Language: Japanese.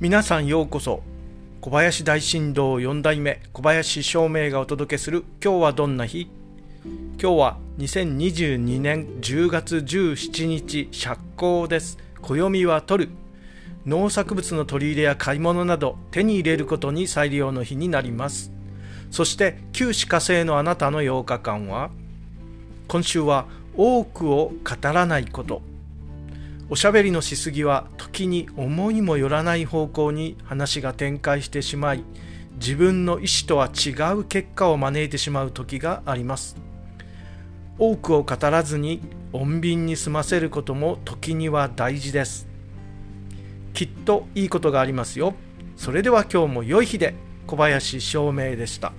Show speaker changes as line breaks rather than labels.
皆さんようこそ。小林大震動4代目小林照明がお届けする今日はどんな日？今日は2022年10月17日釈光です。暦は取る。農作物の取り入れや買い物など手に入れることに再利用の日になります。そして旧歯科生のあなたの8日間は今週は多くを語らないこと。おしゃべりのしすぎは時に思いもよらない方向に話が展開してしまい自分の意思とは違う結果を招いてしまう時があります。多くを語らずに穏便に済ませることも時には大事です。きっといいことがありますよ。それでは今日も良い日で。小林照明でした。